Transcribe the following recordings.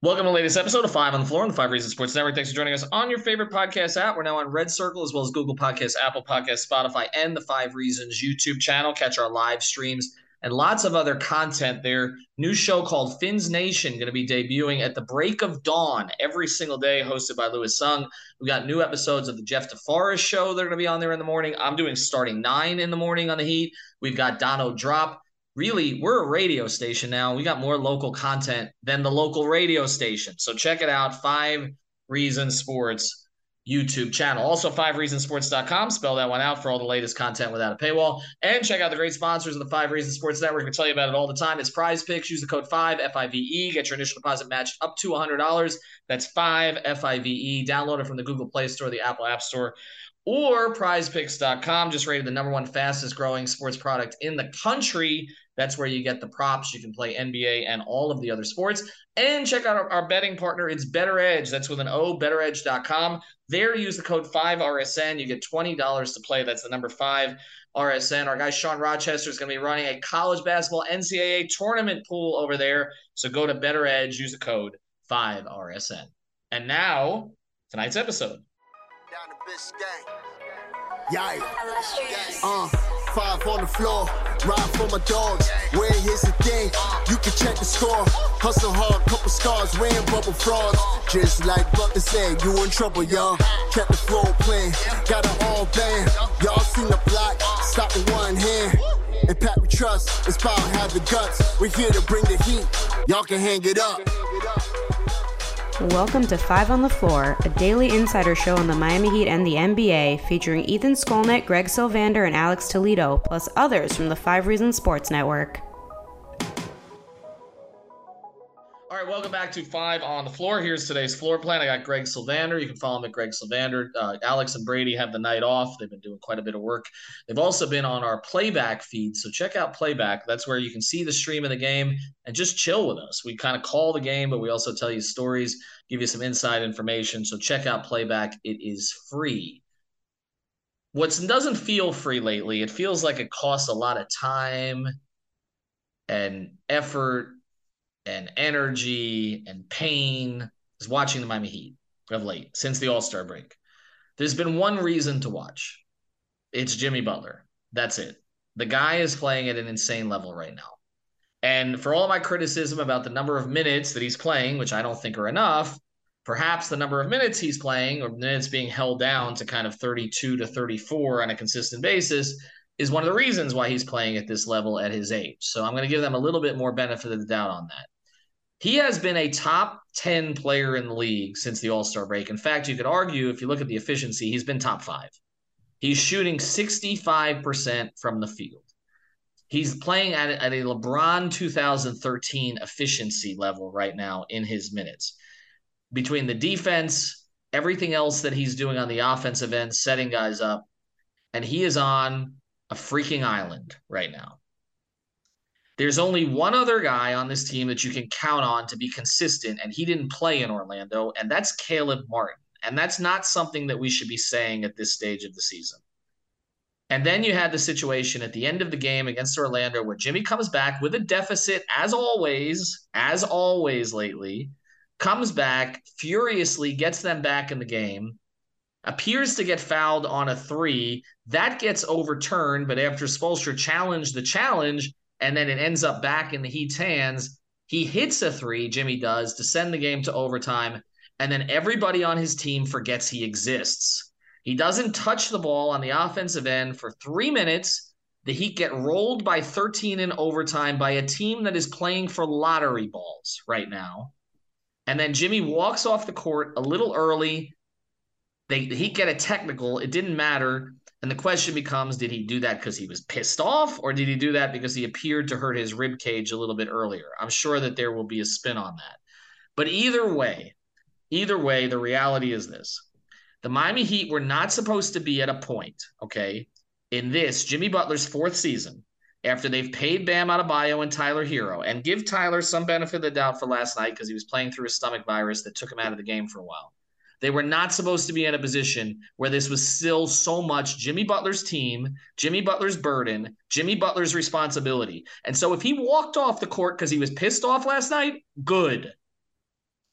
Welcome to the latest episode of Five on the Floor on the Five Reasons Sports Network. Thanks for joining us on your favorite podcast app. We're now on Red Circle as well as Google Podcasts, Apple Podcasts, Spotify, and the Five Reasons YouTube channel. Catch our live streams and lots of other content there. New show called Fins Nation going to be debuting at the break of dawn every single day, hosted by Louis Sung. We got new episodes of the Jeff DeForest show. They're going to be on there in the morning. I'm doing starting nine in the morning on the Heat. We've got Dono Drop really we're a radio station now. We got more local content than the local radio station. So check it out. Five Reasons Sports YouTube channel. Also, fivereasonsports.com. Spell that one out for all the latest content without a paywall. And check out the great sponsors of the Five Reasons Sports Network. We tell you about it all the time. It's Prize Picks. Use the code 5 FIVE. Get your initial deposit matched up to $100. That's 5 FIVE. Download it from the Google Play Store, the Apple App Store, or prizepicks.com. Just rated the number one fastest growing sports product in the country. That's where you get the props. You can play NBA and all of the other sports. And check out our, our betting partner. It's BettorEdge. That's with an O, bettoredge.com. There, use the code 5RSN. You get $20 to play. That's the number 5 RSN. Our guy Sean Rochester is going to be running a college basketball NCAA tournament pool over there. So go to BettorEdge, use the code 5RSN. And now, tonight's episode. Down to Biscayne. Yikes. Uh five on the floor. Ride for my dogs. Where here's the thing, you can check the score. Hustle hard, couple scars, wearing bubble frauds. Just like Butler said, you in trouble, y'all. Kept the flow playing, got it all band. Y'all seen the block, stop with one hand. And Pat we trust, it's power, have the guts. We're here to bring the heat, y'all can hang it up. Welcome to Five on the Floor, a daily insider show on the Miami Heat and the NBA, featuring Ethan Skolnick, Greg Sylvander, and Alex Toledo, plus others from the Five Reasons Sports Network. Right, welcome back to Five on the Floor. Here's today's floor plan. I got Greg Sylvander. You can follow him at Greg Sylvander. Uh, Alex and Brady have the night off. They've been doing quite a bit of work. They've also been on our playback feed. So check out playback. That's where you can see the stream of the game and just chill with us. We kind of call the game, but we also tell you stories, give you some inside information. So check out playback. It is free. What doesn't feel free lately, it feels like it costs a lot of time and effort and energy and pain is watching the Miami Heat of late since the All Star break. There's been one reason to watch. It's Jimmy Butler. That's it. The guy is playing at an insane level right now. And for all my criticism about the number of minutes that he's playing, which I don't think are enough, perhaps the number of minutes he's playing or minutes being held down to kind of 32 to 34 on a consistent basis is one of the reasons why he's playing at this level at his age. So I'm going to give them a little bit more benefit of the doubt on that. He has been a top 10 player in the league since the All Star break. In fact, you could argue, if you look at the efficiency, he's been top five. He's shooting 65% from the field. He's playing at, at a LeBron 2013 efficiency level right now in his minutes. Between the defense, everything else that he's doing on the offensive end, setting guys up, and he is on a freaking island right now. There's only one other guy on this team that you can count on to be consistent, and he didn't play in Orlando, and that's Caleb Martin. And that's not something that we should be saying at this stage of the season. And then you had the situation at the end of the game against Orlando where Jimmy comes back with a deficit, as always, as always lately, comes back furiously, gets them back in the game, appears to get fouled on a three. That gets overturned, but after Spoelstra challenged the challenge, and then it ends up back in the Heat's hands. He hits a three, Jimmy does, to send the game to overtime, and then everybody on his team forgets he exists. He doesn't touch the ball on the offensive end for three minutes. The Heat get rolled by 13 in overtime by a team that is playing for lottery balls right now. And then Jimmy walks off the court a little early. They he get a technical. It didn't matter. And the question becomes, did he do that because he was pissed off, or did he do that because he appeared to hurt his rib cage a little bit earlier? I'm sure that there will be a spin on that. But either way, either way, the reality is this. The Miami Heat were not supposed to be at a point, okay, in this Jimmy Butler's fourth season after they've paid Bam Adebayo and Tyler Herro and give Tyler some benefit of the doubt for last night because he was playing through a stomach virus that took him out of the game for a while. They were not supposed to be in a position where this was still so much Jimmy Butler's team, Jimmy Butler's burden, Jimmy Butler's responsibility. And so if he walked off the court because he was pissed off last night, good.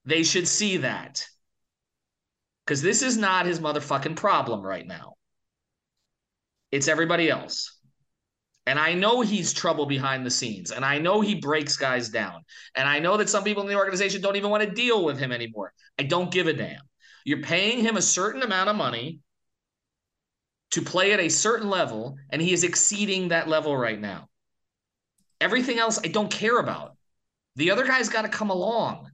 They should see that. Because this is not his motherfucking problem right now. It's everybody else. And I know he's trouble behind the scenes. And I know he breaks guys down. And I know that some people in the organization don't even want to deal with him anymore. I don't give a damn. You're paying him a certain amount of money to play at a certain level, and he is exceeding that level right now. Everything else I don't care about. The other guy's got to come along.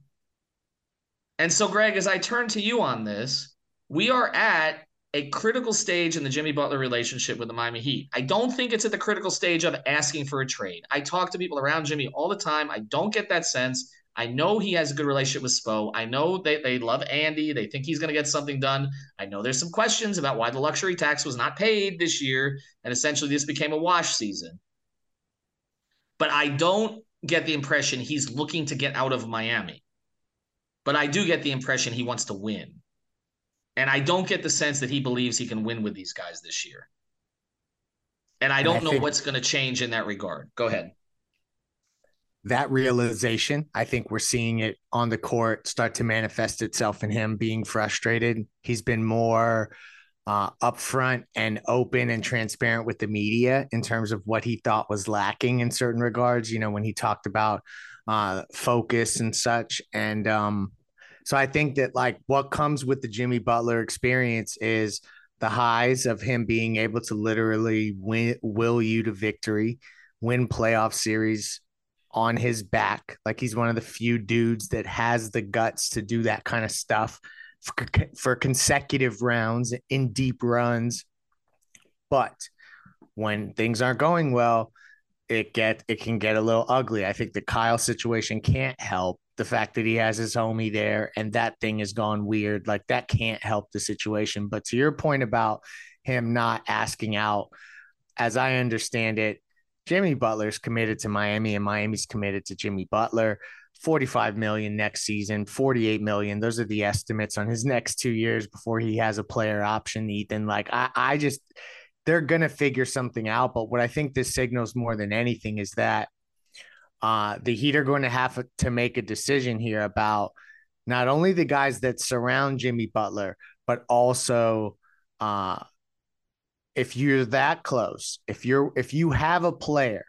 And so, Greg, as I turn to you on this, we are at a critical stage in the Jimmy Butler relationship with the Miami Heat. I don't think it's at the critical stage of asking for a trade. I talk to people around Jimmy all the time. I don't get that sense. I know he has a good relationship with Spo. I know they, they love Andy. They think he's going to get something done. I know there's some questions about why the luxury tax was not paid this year, and essentially this became a wash season. But I don't get the impression he's looking to get out of Miami. But I do get the impression he wants to win. And I don't get the sense that he believes he can win with these guys this year. And I don't I know what's going to change in that regard. Go ahead that realization, I think we're seeing it on the court start to manifest itself in him being frustrated. He's been more uh, upfront and open and transparent with the media in terms of what he thought was lacking in certain regards. You know, when he talked about uh, focus and such. And um, so I think that like what comes with the Jimmy Butler experience is the highs of him being able to literally win, will you to victory, win playoff series on his back. Like he's one of the few dudes that has the guts to do that kind of stuff for, for consecutive rounds in deep runs. But when things aren't going well, it get it can get a little ugly. I think the Kyle situation can't help the fact that he has his homie there and that thing has gone weird. Like that can't help the situation. But to your point about him not asking out, as I understand it, Jimmy Butler's committed to Miami and Miami's committed to Jimmy Butler. 45 million next season, 48 million. Those are the estimates on his next two years before he has a player option, Ethan. Like I, I just they're gonna figure something out. But what I think this signals more than anything is that uh, the Heat are going to have to make a decision here about not only the guys that surround Jimmy Butler, but also uh, if you're that close, if you're if you have a player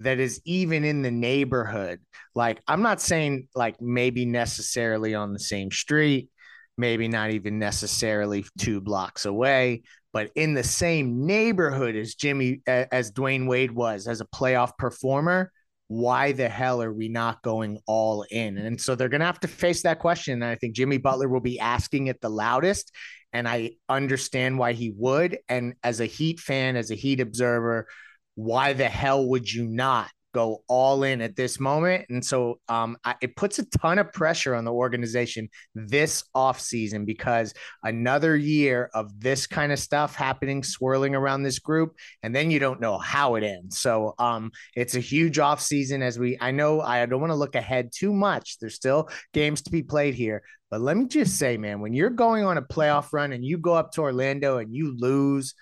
that is even in the neighborhood, like I'm not saying like maybe necessarily on the same street, maybe not even necessarily two blocks away, but in the same neighborhood as Jimmy as Dwyane Wade was as a playoff performer, why the hell are we not going all in? And so they're going to have to face that question. And I think Jimmy Butler will be asking it the loudest and I understand why he would. And as a Heat fan, as a Heat observer, why the hell would you not go all in at this moment? And so um, I, it puts a ton of pressure on the organization this offseason because another year of this kind of stuff happening, swirling around this group, and then you don't know how it ends. So um, it's a huge offseason as we, I know I don't want to look ahead too much. There's still games to be played here, but let me just say, man, when you're going on a playoff run and you go up to Orlando and you lose,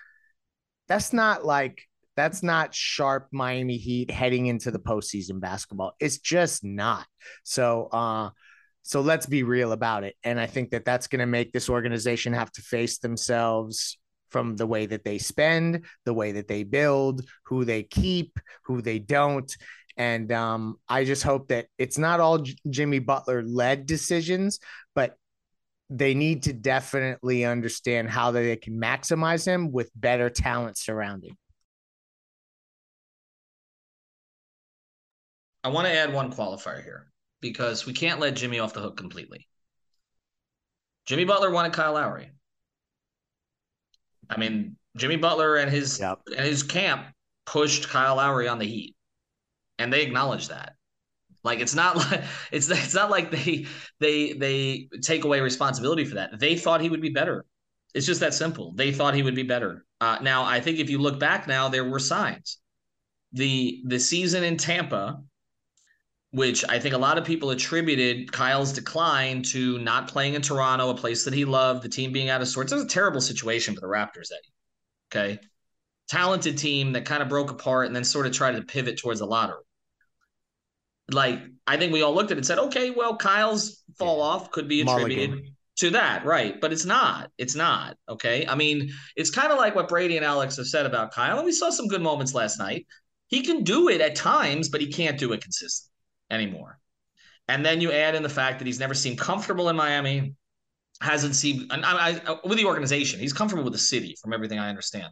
that's not like that's not sharp Miami Heat heading into the postseason basketball. It's just not. So, uh, so let's be real about it. And I think that that's going to make this organization have to face themselves from the way that they spend, the way that they build, who they keep, who they don't. And um, I just hope that it's not all J- Jimmy Butler led decisions, but they need to definitely understand how they can maximize him with better talent surrounding. I want to add one qualifier here. because we can't let Jimmy off the hook completely. Jimmy Butler wanted Kyle Lowry. I mean, Jimmy Butler and his yep. and his camp pushed Kyle Lowry on the Heat, and they acknowledge that. Like it's not like it's it's not like they they they take away responsibility for that. They thought he would be better. It's just that simple. They thought he would be better. Uh, now I think if you look back now, there were signs. The the season in Tampa, which I think a lot of people attributed Kyle's decline to not playing in Toronto, a place that he loved, the team being out of sorts. It was a terrible situation for the Raptors that year. Okay. Talented team that kind of broke apart and then sort of tried to pivot towards the lottery like I think we all looked at it and said, okay, well, Kyle's fall off could be attributed Mulligan. to that, right? But it's not. It's not. Okay. I mean, it's kind of like what Brady and Alex have said about Kyle, and we saw some good moments last night. He can do it at times, but he can't do it consistently anymore. And then you add in the fact that he's never seemed comfortable in Miami, hasn't seemed I, I, with the organization. He's comfortable with the city, from everything I understand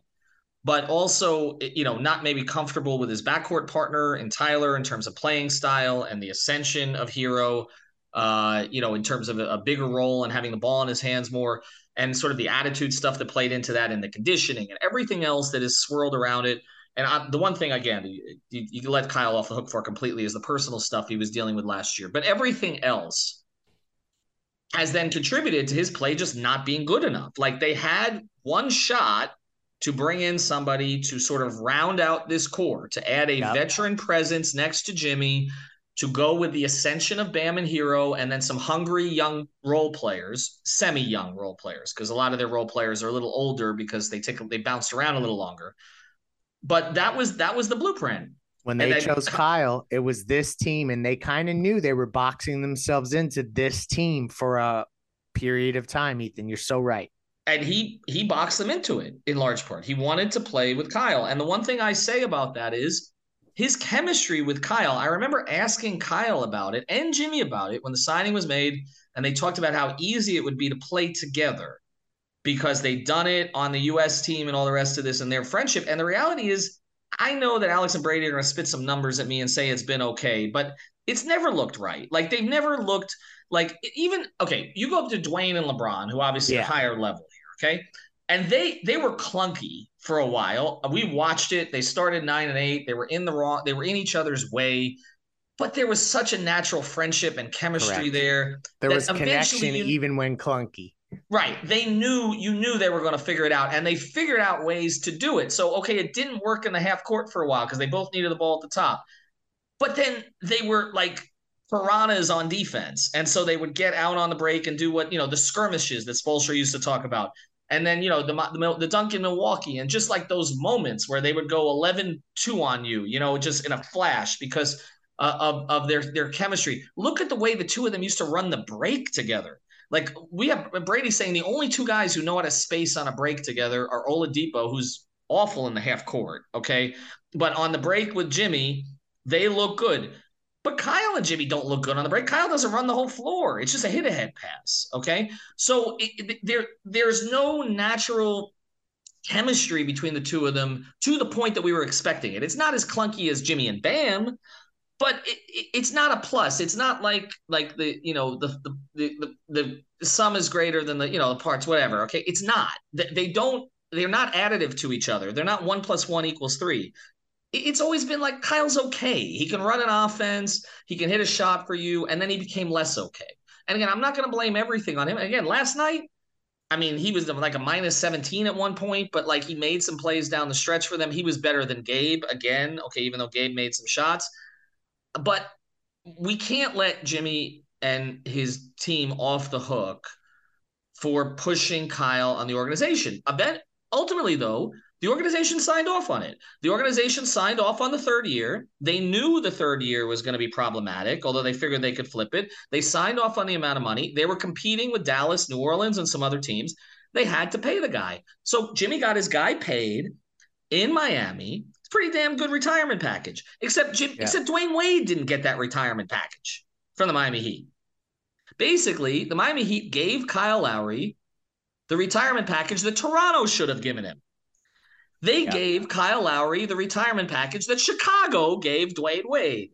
but also, you know, not maybe comfortable with his backcourt partner in Tyler in terms of playing style and the ascension of Herro. uh, you know, in terms of a, a, bigger role and having the ball in his hands more, and sort of the attitude stuff that played into that and the conditioning and everything else that is swirled around it. And I, the one thing, again, you, you let Kyle off the hook for completely is the personal stuff he was dealing with last year. But everything else has then contributed to his play just not being good enough. Like they had one shot – to bring in somebody to sort of round out this core, to add a yep. veteran presence next to Jimmy, to go with the ascension of Bam and Herro, and then some hungry young role players, semi-young role players, because a lot of their role players are a little older because they take they bounced around a little longer. But that was that was the blueprint. When they then, chose Kyle, it was this team, and they kind of knew they were boxing themselves into this team for a period of time. Ethan, you're so right and he he boxed them into it in large part. He wanted to play with Kyle. And the one thing I say about that is his chemistry with Kyle. I remember asking Kyle about it and Jimmy about it when the signing was made and they talked about how easy it would be to play together because they'd done it on the US team and all the rest of this and their friendship. And the reality is I know that Alex and Brady are going to spit some numbers at me and say it's been okay, but it's never looked right. Like they've never looked like even okay, you go up to Dwyane and LeBron, who obviously yeah. are higher level here, Okay. And they they were clunky for a while. We watched it. They started nine and eight. They were in the wrong, they were in each other's way. But there was such a natural friendship and chemistry Correct. there. There was connection you, even when clunky. Right. They knew you knew they were going to figure it out, and they figured out ways to do it. So okay, it didn't work in the half court for a while because they both needed the ball at the top. But then they were like piranhas on defense. And so they would get out on the break and do what, you know, the skirmishes that Spoelstra used to talk about. And then, you know, the, the, the Duncan Milwaukee and just like those moments where they would go 11 2 on you, you know, just in a flash because uh, of, of their, their chemistry. Look at the way the two of them used to run the break together. Like we have Brady saying the only two guys who know how to space on a break together are Oladipo, who's awful in the half court. Okay. But on the break with Jimmy, they look good. But Kyle and Jimmy don't look good on the break. Kyle doesn't run the whole floor. It's just a hit ahead pass. Okay. So it, it, there, there's no natural chemistry between the two of them to the point that we were expecting it. It's not as clunky as Jimmy and Bam, but it, it, it's not a plus. It's not like like the you know the the, the the the sum is greater than the you know the parts whatever. Okay, it's not. They, they don't. They're not additive to each other. They're not one plus one equals three it's always been like Kyle's okay. He can run an offense, he can hit a shot for you, and then he became less okay. And again, I'm not going to blame everything on him. Again, last night, I mean, he was like a minus 17 at one point, but like he made some plays down the stretch for them. He was better than Gabe again. Okay, even though Gabe made some shots. But we can't let Jimmy and his team off the hook for pushing Kyle on the organization. I bet ultimately, though, the organization signed off on it. The organization signed off on the third year. They knew the third year was going to be problematic, although they figured they could flip it. They signed off on the amount of money. They were competing with Dallas, New Orleans, and some other teams. They had to pay the guy. So Jimmy got his guy paid in Miami. Pretty damn good retirement package. Except Jim, yeah. except Dwyane Wade didn't get that retirement package from the Miami Heat. Basically, the Miami Heat gave Kyle Lowry the retirement package that Toronto should have given him. They yeah. gave Kyle Lowry the retirement package that Chicago gave Dwyane Wade.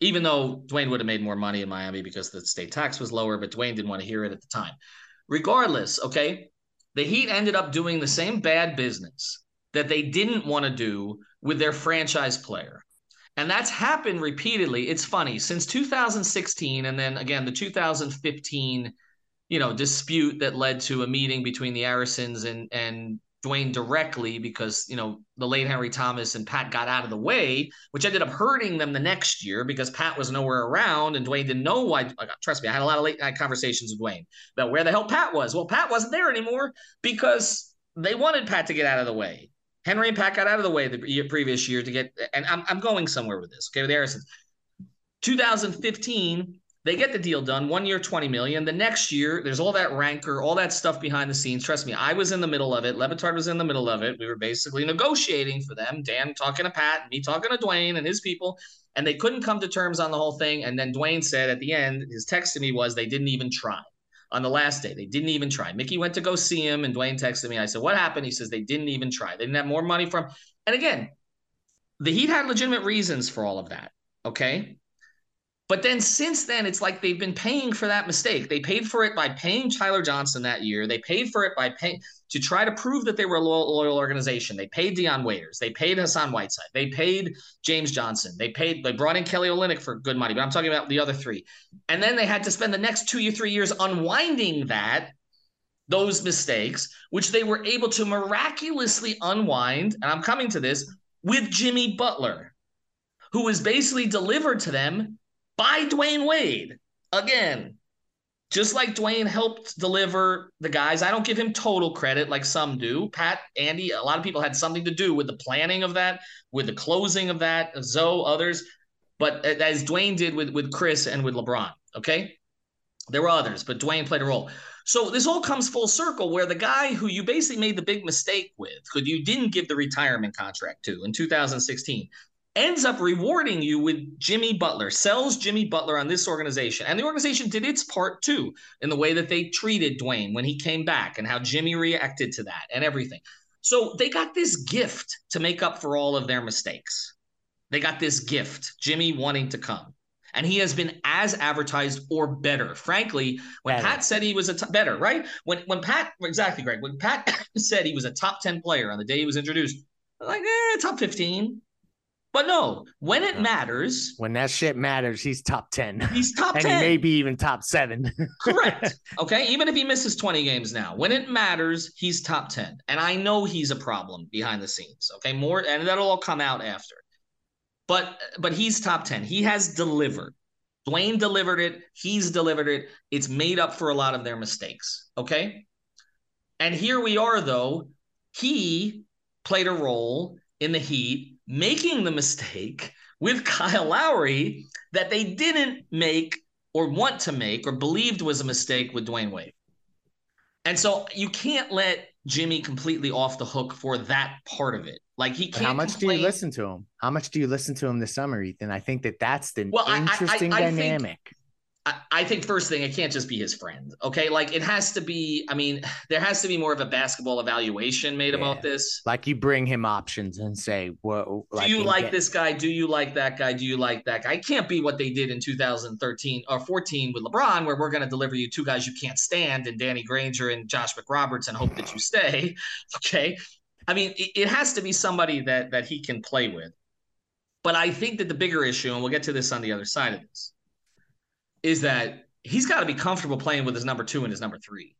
even though Dwyane would have made more money in Miami because the state tax was lower, but Dwyane didn't want to hear it at the time. Regardless, okay, the Heat ended up doing the same bad business that they didn't want to do with their franchise player. And that's happened repeatedly. It's funny since 2016, and then again the 2015, you know, dispute that led to a meeting between the Arisons and and Dwyane directly because you know the late Henry Thomas and Pat got out of the way, which ended up hurting them the next year because Pat was nowhere around and Dwyane didn't know why. Trust me, I had a lot of late night conversations with Dwyane about where the hell Pat was. Well, Pat wasn't there anymore because they wanted Pat to get out of the way. Henry and Pat got out of the way the previous year to get, and I'm, I'm going somewhere with this. Okay, with Arison. 2015, they get the deal done. One year, 20 million. The next year, there's all that rancor, all that stuff behind the scenes. Trust me, I was in the middle of it. Le Batard was in the middle of it. We were basically negotiating for them. Dan talking to Pat, me talking to Dwyane and his people, and they couldn't come to terms on the whole thing. And then Dwyane said at the end, his text to me was, they didn't even try on the last day. They didn't even try. Micky went to go see him, and Dwyane texted me. I said, What happened? He says, They didn't even try. They didn't have more money from. And again, the Heat had legitimate reasons for all of that. Okay. But then since then, it's like they've been paying for that mistake. They paid for it by paying Tyler Johnson that year. They paid for it by paying to try to prove that they were a loyal, loyal, organization. They paid Dion Waiters. They paid Hassan Whiteside. They paid James Johnson. They paid. They brought in Kelly Olynyk for good money. But I'm talking about the other three. And then they had to spend the next two or three years unwinding that those mistakes, which they were able to miraculously unwind. And I'm coming to this with Jimmy Butler, who was basically delivered to them by Dwyane Wade. Again, just like Dwyane helped deliver the guys, I don't give him total credit like some do. Pat, Andy, a lot of people had something to do with the planning of that, with the closing of that, Zo, others. But as Dwyane did with, with Chris and with LeBron, okay? There were others, but Dwyane played a role. So this all comes full circle where the guy who you basically made the big mistake with, who you didn't give the retirement contract to in 2016, ends up rewarding you with Jimmy Butler, sells Jimmy Butler on this organization. And the organization did its part too in the way that they treated Dwyane when he came back and how Jimmy reacted to that and everything. So they got this gift to make up for all of their mistakes. They got this gift, Jimmy wanting to come. And he has been as advertised or better. Frankly, when better. Pat said he was a t- better, right? When when Pat exactly, Greg. When Pat said he was a top ten player on the day he was introduced, like eh, top fifteen, but no, when it matters, when that shit matters, he's top 10. He's top and 10. And he may be even top seven. Correct. Okay. Even if he misses 20 games now, when it matters, he's top 10. And I know he's a problem behind the scenes. Okay. More, and that'll all come out after. But, but he's top 10. He has delivered. Dwyane delivered it. He's delivered it. It's made up for a lot of their mistakes. Okay. And here we are, though. He played a role in the Heat making the mistake with Kyle Lowry that they didn't make or want to make or believed was a mistake with Dwyane Wade. And so you can't let Jimmy completely off the hook for that part of it. Like he can't. How much complain. do you listen to him? How much do you listen to him this summer, Ethan? I think that that's the well, interesting I, I, I dynamic. Think, I, think first thing it can't just be his friend. Okay, like it has to be. I mean, there has to be more of a basketball evaluation made yeah. about this. Like you bring him options and say, "Well, like, do you like get- this guy? Do you like that guy? Do you like that guy?" It can't be what they did in 2013 or uh, 14 with LeBron, where we're going to deliver you two guys you can't stand, and Danny Granger and Josh McRoberts, and hope that you stay. Okay, I mean, it, it has to be somebody that that he can play with. But I think that the bigger issue, and we'll get to this on the other side of this is that he's got to be comfortable playing with his number two and his number three.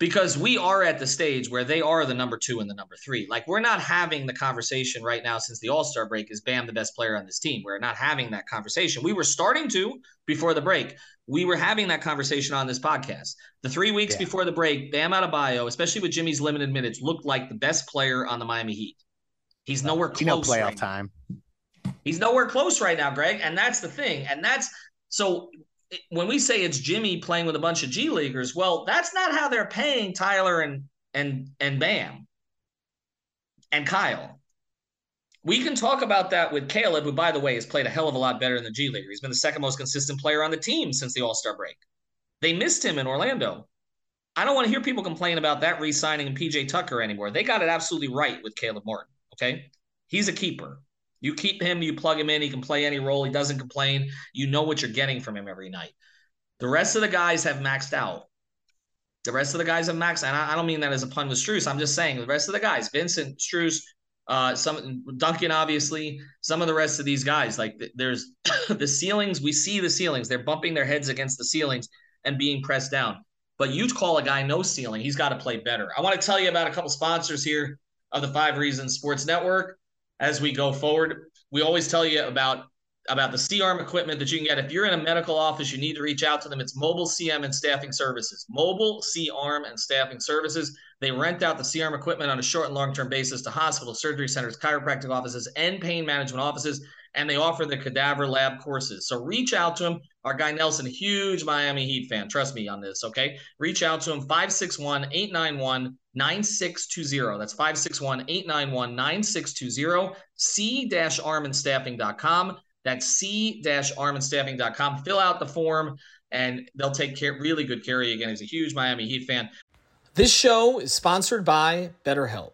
Because we are at the stage where they are the number two and the number three. Like, we're not having the conversation right now since the All Star break is Bam the best player on this team. We're not having that conversation. We were starting to before the break. We were having that conversation on this podcast. The three weeks yeah. before the break, Bam Adebayo, especially with Jimmy's limited minutes, looked like the best player on the Miami Heat. He's uh, nowhere close. You know, playoff right time. He's nowhere close right now, Greg. And that's the thing. And that's so when we say it's Jimmy playing with a bunch of G leaguers, well, that's not how they're paying Tyler and and and Bam and Kyle. We can talk about that with Caleb, who, by the way, has played a hell of a lot better in the G League. He's been the second most consistent player on the team since the All Star break. They missed him in Orlando. I don't want to hear people complain about that re signing PJ Tucker anymore. They got it absolutely right with Caleb Martin. Okay. He's a keeper. You keep him, you plug him in, he can play any role. He doesn't complain. You know what you're getting from him every night. The rest of the guys have maxed out. The rest of the guys have maxed, and I, I don't mean that as a pun with Strus. I'm just saying the rest of the guys, Vincent, Strus, uh, some Duncan, obviously, some of the rest of these guys, like there's the ceilings. We see the ceilings. They're bumping their heads against the ceilings and being pressed down. But you call a guy no ceiling, he's got to play better. I want to tell you about a couple sponsors here of the Five Reasons Sports Network as we go forward. We always tell you about about the C-arm equipment that you can get. If you're in a medical office, you need to reach out to them. It's Mobile C-arm and Staffing Services. Mobile C-arm and Staffing Services. They rent out the C-arm equipment on a short and long-term basis to hospitals, surgery centers, chiropractic offices, and pain management offices and they offer the cadaver lab courses. So reach out to him. Our guy Nelson, huge Miami Heat fan. Trust me on this, okay? Reach out to him 561 891 9620. That's 561 891 9620. C armandstaffing.com. That's C armandstaffing.com. Fill out the form and they'll take care, really good care of you. Again, he's a huge Miami Heat fan. This show is sponsored by BetterHelp.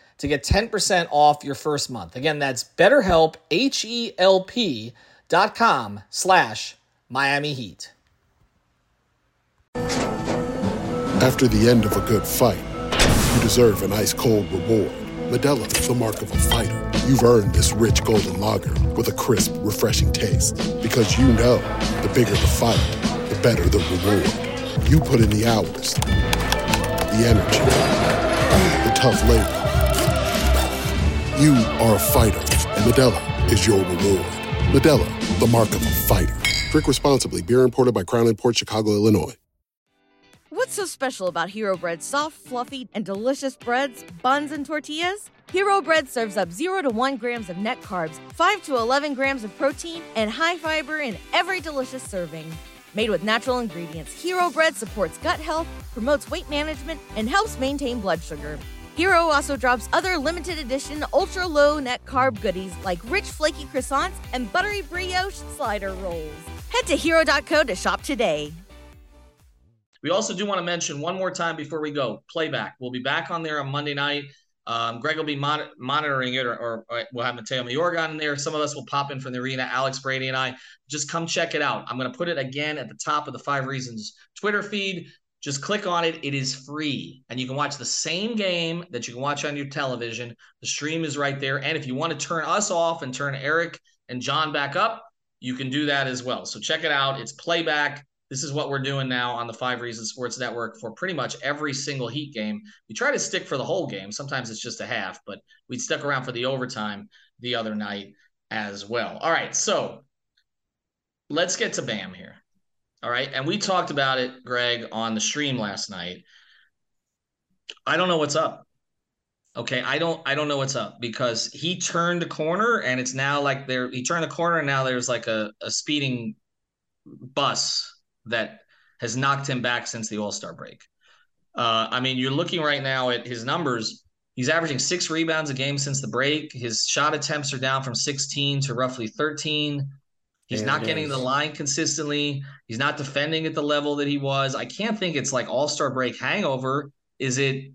to get 10% off your first month. Again, that's betterhelp, H-E-L-P dot com slash Miami Heat. After the end of a good fight, you deserve an ice-cold reward. Modelo is the mark of a fighter. You've earned this rich golden lager with a crisp, refreshing taste. Because you know, the bigger the fight, the better the reward. You put in the hours, the energy, the tough labor. You are a fighter, and Modelo is your reward. Modelo, the mark of a fighter. Drink responsibly. Beer imported by Crown Port Chicago, Illinois. What's so special about Hero Bread's soft, fluffy, and delicious breads, buns, and tortillas? Hero Bread serves up 0 to 1 grams of net carbs, 5 to 11 grams of protein, and high fiber in every delicious serving. Made with natural ingredients, Hero Bread supports gut health, promotes weight management, and helps maintain blood sugar. Hero also drops other limited edition ultra low net carb goodies like rich flaky croissants and buttery brioche slider rolls. Head to hero.co to shop today. We also do want to mention one more time before we go playback. We'll be back on there on Monday night. Um, Greg will be mon- monitoring it, or, or, or, we'll have Mateo Mayorga in there. Some of us will pop in from the arena. Alex Brady and I just come check it out. I'm going to put it again at the top of the Five Reasons Twitter feed. Just click on it. It is free. And you can watch the same game that you can watch on your television. The stream is right there. And if you want to turn us off and turn Eric and John back up, you can do that as well. So check it out. It's playback. This is what we're doing now on the Five Reasons Sports Network for pretty much every single Heat game. We try to stick for the whole game. Sometimes it's just a half, but we stuck around for the overtime the other night as well. All right. So let's get to Bam here. All right. And we talked about it, Greg, on the stream last night. I don't know what's up. Okay. I don't I don't know what's up because he turned the corner and it's now like there he turned the corner and now there's like a, a speeding bus that has knocked him back since the All-Star break. Uh, I mean, you're looking right now at his numbers. He's averaging six rebounds a game since the break. His shot attempts are down from 16 to roughly 13. He's not getting is. the line consistently. He's not defending at the level that he was. I can't think it's like All Star break hangover. Is it?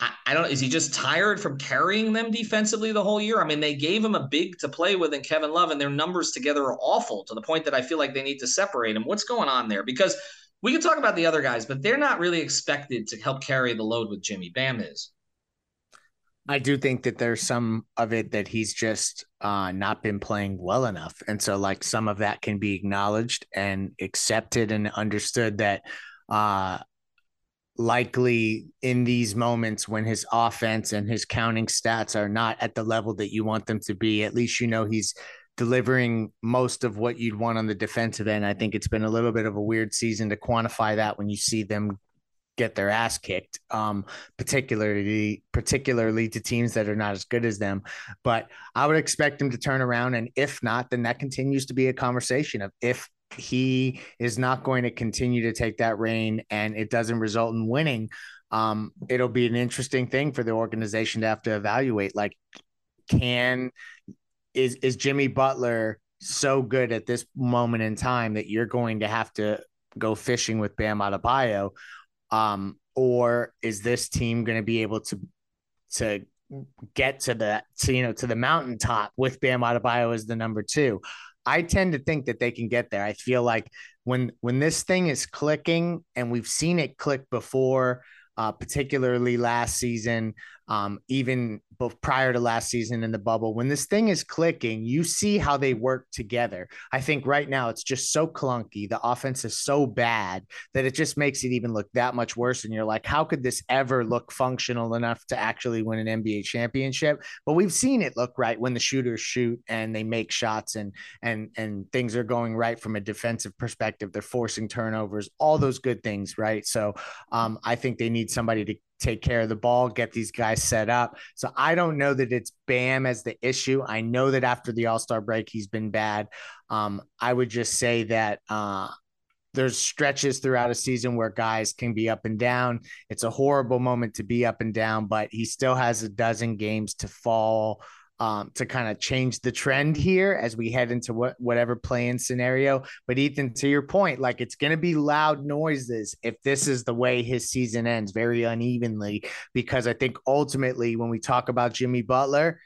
I, I, don't. Is he just tired from carrying them defensively the whole year? I mean, they gave him a big to play with in Kevin Love, and their numbers together are awful to the point that I feel like they need to separate him. What's going on there? Because we can talk about the other guys, but they're not really expected to help carry the load with Jimmy. Bam is. I do think that there's some of it that he's just uh, not been playing well enough. And so, like, some of that can be acknowledged and accepted and understood that uh, likely in these moments when his offense and his counting stats are not at the level that you want them to be, at least you know he's delivering most of what you'd want on the defensive end. I think it's been a little bit of a weird season to quantify that when you see them get their ass kicked, um, particularly particularly to teams that are not as good as them. But I would expect him to turn around, and if not, then that continues to be a conversation of if he is not going to continue to take that reign and it doesn't result in winning. Um, it'll be an interesting thing for the organization to have to evaluate. Like, can is is Jimmy Butler so good at this moment in time that you're going to have to go fishing with Bam Adebayo, um, or is this team going to be able to to get to the to you know to the mountaintop with Bam Adebayo as the number two? I tend to think that they can get there. I feel like when when this thing is clicking, and we've seen it click before, uh, particularly last season, um, even both prior to last season in the bubble. When this thing is clicking, you see how they work together. I think right now it's just so clunky. The offense is so bad that it just makes it even look that much worse. And you're like, how could this ever look functional enough to actually win an NBA championship? But we've seen it look right when the shooters shoot and they make shots and and and things are going right from a defensive perspective. They're forcing turnovers, all those good things, right? So um, I think they need somebody to take care of the ball, get these guys set up. So I don't know that it's Bam as the issue. I know that after the All Star break, he's been bad. Um, I would just say that uh, there's stretches throughout a season where guys can be up and down. It's a horrible moment to be up and down, but he still has a dozen games to fall um, to kind of change the trend here as we head into what whatever playing scenario. But Ethan, to your point, like it's going to be loud noises if this is the way his season ends, very unevenly. Because I think ultimately, when we talk about Jimmy Butler,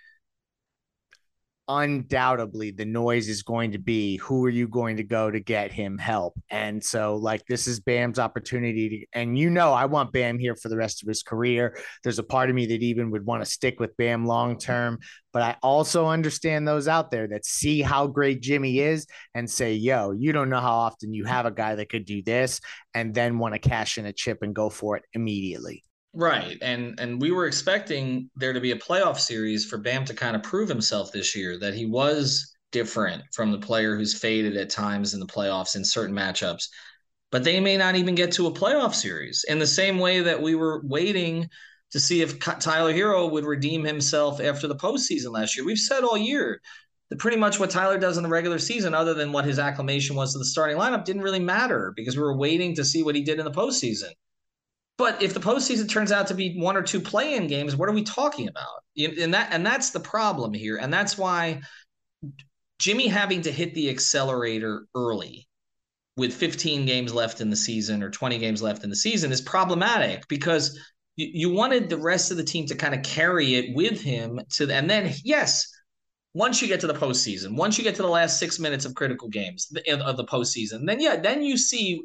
undoubtedly the noise is going to be who are you going to go to get him help? And so like this is bam's opportunity to, and you know i want bam here for the rest of his career. There's a part of me that even would want to stick with bam long term but i also understand those out there that see how great jimmy is and say yo you don't know how often you have a guy that could do this and then want to cash in a chip and go for it immediately Right. And and we were expecting there to be a playoff series for Bam to kind of prove himself this year that he was different from the player who's faded at times in the playoffs in certain matchups. But they may not even get to a playoff series in the same way that we were waiting to see if Tyler Herro would redeem himself after the postseason last year. We've said all year that pretty much what Tyler does in the regular season, other than what his acclamation was to the starting lineup, didn't really matter because we were waiting to see what he did in the postseason. But if the postseason turns out to be one or two play-in games, what are we talking about? And that and that's the problem here, and that's why Jimmy having to hit the accelerator early with 15 games left in the season or 20 games left in the season is problematic because you, you wanted the rest of the team to kind of carry it with him to and then yes once you get to the postseason, once you get to the last six minutes of critical games of the postseason, then yeah, then you see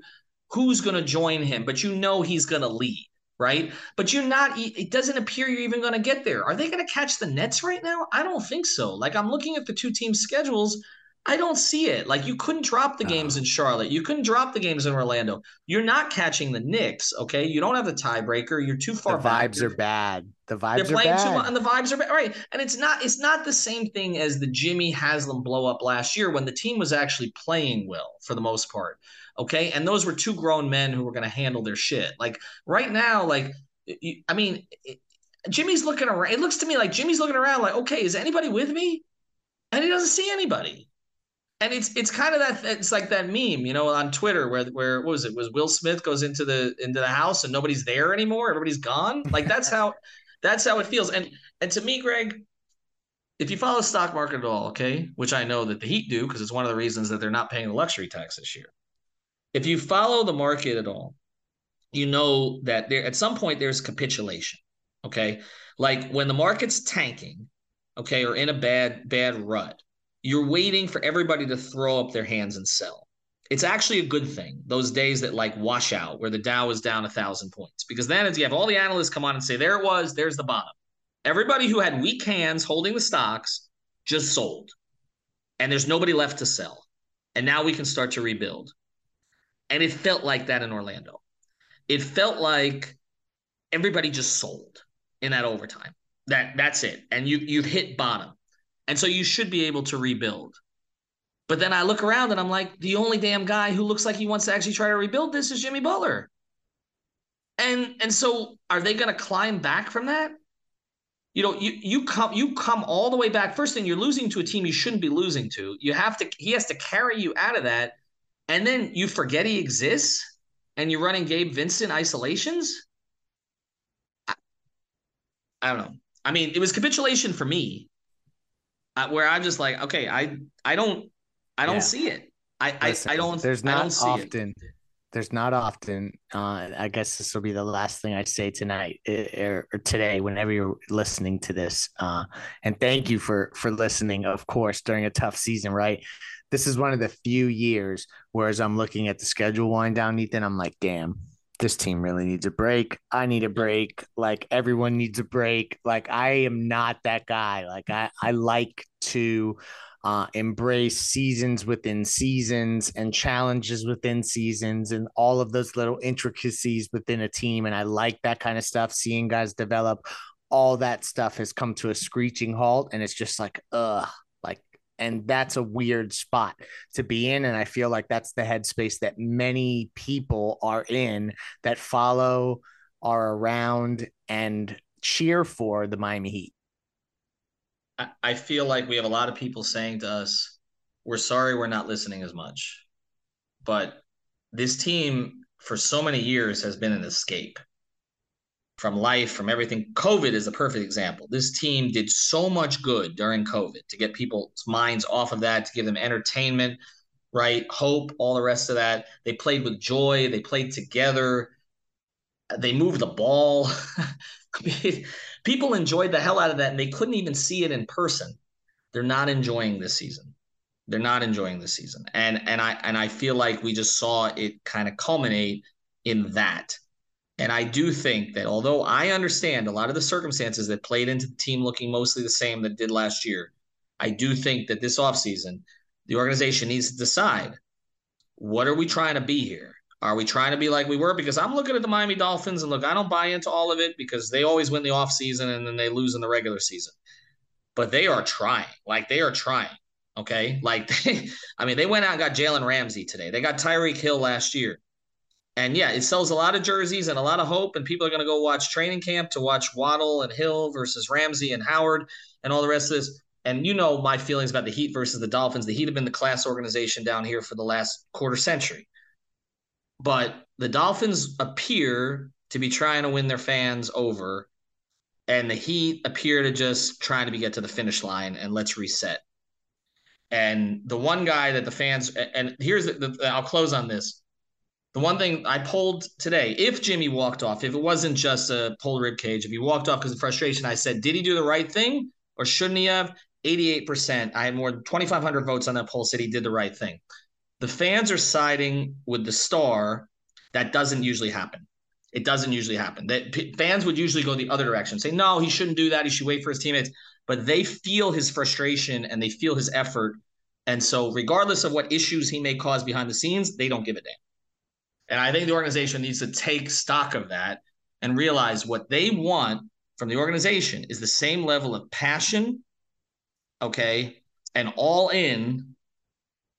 who's going to join him, but you know he's going to lead, right? But you're not, it doesn't appear you're even going to get there. Are they going to catch the Nets right now? I don't think so. Like I'm looking at the two team schedules. I don't see it. Like you couldn't drop the games in Charlotte. You couldn't drop the games in Orlando. You're not catching the Knicks. Okay, you don't have the tiebreaker. You're too far. The vibes are bad. The vibes They're playing are bad. too much, and the vibes are bad. Right, and it's not. It's not the same thing as the Jimmy Haslem blow up last year when the team was actually playing well for the most part. Okay. And those were two grown men who were going to handle their shit. Like right now, like, I mean, it, Jimmy's looking around. It looks to me like Jimmy's looking around like, okay, is anybody with me? And he doesn't see anybody. And it's it's kind of that it's like that meme, you know, on Twitter where where what was it? Was Will Smith goes into the into the house and nobody's there anymore, everybody's gone. Like that's how that's how it feels. And and to me, Greg, if you follow the stock market at all, okay, which I know that the Heat do because it's one of the reasons that they're not paying the luxury tax this year if you follow the market at all, you know that there at some point there's capitulation. Okay. Like when the market's tanking, okay, or in a bad, bad rut, you're waiting for everybody to throw up their hands and sell. It's actually a good thing, those days that like wash out where the Dow is down a thousand points, because then as you have all the analysts come on and say, there it was, there's the bottom. Everybody who had weak hands holding the stocks just sold. And there's nobody left to sell. And now we can start to rebuild. And it felt like that in Orlando. It felt like everybody just sold in that overtime. That that's it. And you you've hit bottom. And so you should be able to rebuild. But then I look around and I'm like, the only damn guy who looks like he wants to actually try to rebuild this is Jimmy Butler. And and so are they going to climb back from that? You know, you you come you come all the way back. First thing, you're losing to a team you shouldn't be losing to. You have to he has to carry you out of that, and then you forget he exists, and you're running Gabe Vincent isolations. I, I don't know. I mean, it was capitulation for me, where I'm just like, okay, I I don't I don't yeah. see it. I, I, I don't. There's not often. It. There's not often. Uh, I guess this will be the last thing I say tonight or, eh, er, or today, whenever you're listening to this. Uh, and thank you for for listening, of course, during a tough season. Right. This is one of the few years, whereas I'm looking at the schedule wind down, Ethan. I'm like, damn, this team really needs a break. I need a break. Like everyone needs a break. Like I am not that guy. Like I I like to uh, embrace seasons within seasons and challenges within seasons and all of those little intricacies within a team. And I like that kind of stuff, seeing guys develop. All that stuff has come to a screeching halt, and it's just like, ugh, and that's a weird spot to be in. And I feel like that's the headspace that many people are in that follow, are around, and cheer for the Miami Heat. I feel like we have a lot of people saying to us, we're sorry we're not listening as much. But this team for so many years has been an escape from life, from everything. COVID is a perfect example. This team did so much good during COVID to get people's minds off of that, to give them entertainment, right? Hope, all the rest of that. They played with joy, they played together, they moved the ball. people enjoyed the hell out of that and they couldn't even see it in person. They're not enjoying this season. They're not enjoying this season. And and I and I feel like we just saw it kind of culminate in that. And I do think that although I understand a lot of the circumstances that played into the team looking mostly the same that did last year, I do think that this offseason, the organization needs to decide what are we trying to be here? Are we trying to be like we were? Because I'm looking at the Miami Dolphins and look, I don't buy into all of it because they always win the offseason and then they lose in the regular season. But they are trying. Like they are trying. Okay. Like they, I mean, they went out and got Jalen Ramsey today. They got Tyreek Hill last year. And yeah, it sells a lot of jerseys and a lot of hope. And people are going to go watch training camp to watch Waddle and Hill versus Ramsey and Howard and all the rest of this. And you know my feelings about the Heat versus the Dolphins. The Heat have been the class organization down here for the last quarter century. But the Dolphins appear to be trying to win their fans over, and the Heat appear to just trying to get to the finish line and let's reset. And the one guy that the fans and here's the, the I'll close on this. The one thing I polled today, if Jimmy walked off, if it wasn't just a pulled rib cage, if he walked off because of frustration, I said, did he do the right thing or shouldn't he have? 88%. I had more than 2,500 votes on that poll said he did the right thing the fans are siding with the star. That doesn't usually happen. It doesn't usually happen. That p- fans would usually go the other direction, say, no, he shouldn't do that. He should wait for his teammates. But they feel his frustration and they feel his effort. And so, regardless of what issues he may cause behind the scenes, they don't give a damn. And I think the organization needs to take stock of that and realize what they want from the organization is the same level of passion, okay, and all in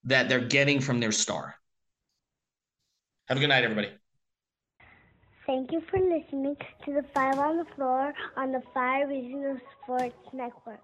that they're getting from their star. Have a good night, everybody. Thank you for listening to the Five on the Floor on the Five Reasons Sports Network.